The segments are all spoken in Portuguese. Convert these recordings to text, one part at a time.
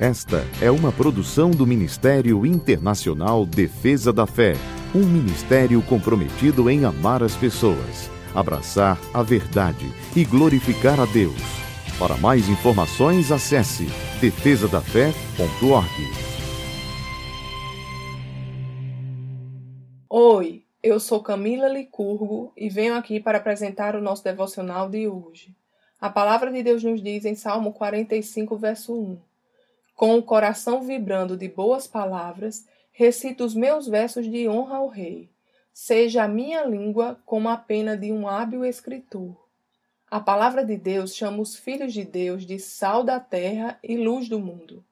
Esta é uma produção do Ministério Internacional Defesa da Fé, um ministério comprometido em amar as pessoas, abraçar a verdade e glorificar a Deus. Para mais informações, acesse defesadafé.org. Oi, eu sou Camila Licurgo e venho aqui para apresentar o nosso devocional de hoje. A palavra de Deus nos diz em Salmo 45, verso 1: com o coração vibrando de boas palavras, recito os meus versos de honra ao Rei. Seja a minha língua como a pena de um hábil escritor. A palavra de Deus chama os filhos de Deus de sal da terra e luz do mundo.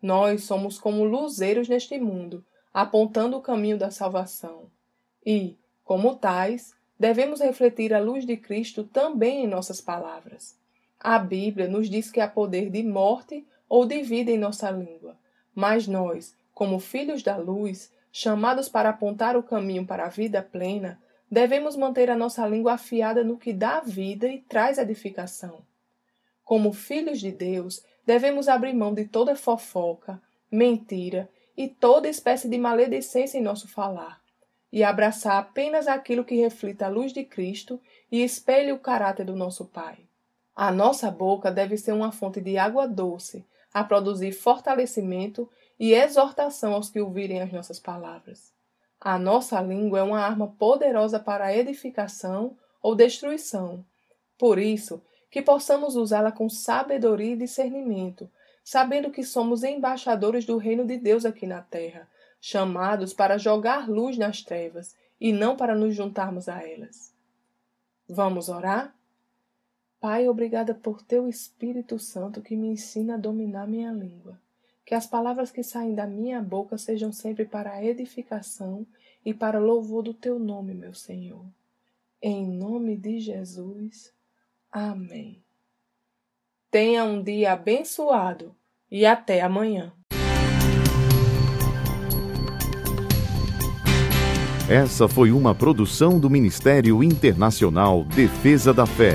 Nós somos como luzeiros neste mundo, apontando o caminho da salvação. E, como tais, devemos refletir a luz de Cristo também em nossas palavras. A Bíblia nos diz que há poder de morte ou de vida em nossa língua. Mas nós, como filhos da luz, chamados para apontar o caminho para a vida plena, devemos manter a nossa língua afiada no que dá vida e traz edificação. Como filhos de Deus, devemos abrir mão de toda fofoca, mentira e toda espécie de maledicência em nosso falar, e abraçar apenas aquilo que reflita a luz de Cristo e espelhe o caráter do nosso Pai. A nossa boca deve ser uma fonte de água doce, a produzir fortalecimento e exortação aos que ouvirem as nossas palavras. A nossa língua é uma arma poderosa para a edificação ou destruição. Por isso, que possamos usá-la com sabedoria e discernimento, sabendo que somos embaixadores do reino de Deus aqui na terra, chamados para jogar luz nas trevas e não para nos juntarmos a elas. Vamos orar? Pai, obrigada por teu Espírito Santo que me ensina a dominar minha língua. Que as palavras que saem da minha boca sejam sempre para a edificação e para louvor do teu nome, meu Senhor. Em nome de Jesus. Amém. Tenha um dia abençoado e até amanhã. Essa foi uma produção do Ministério Internacional Defesa da Fé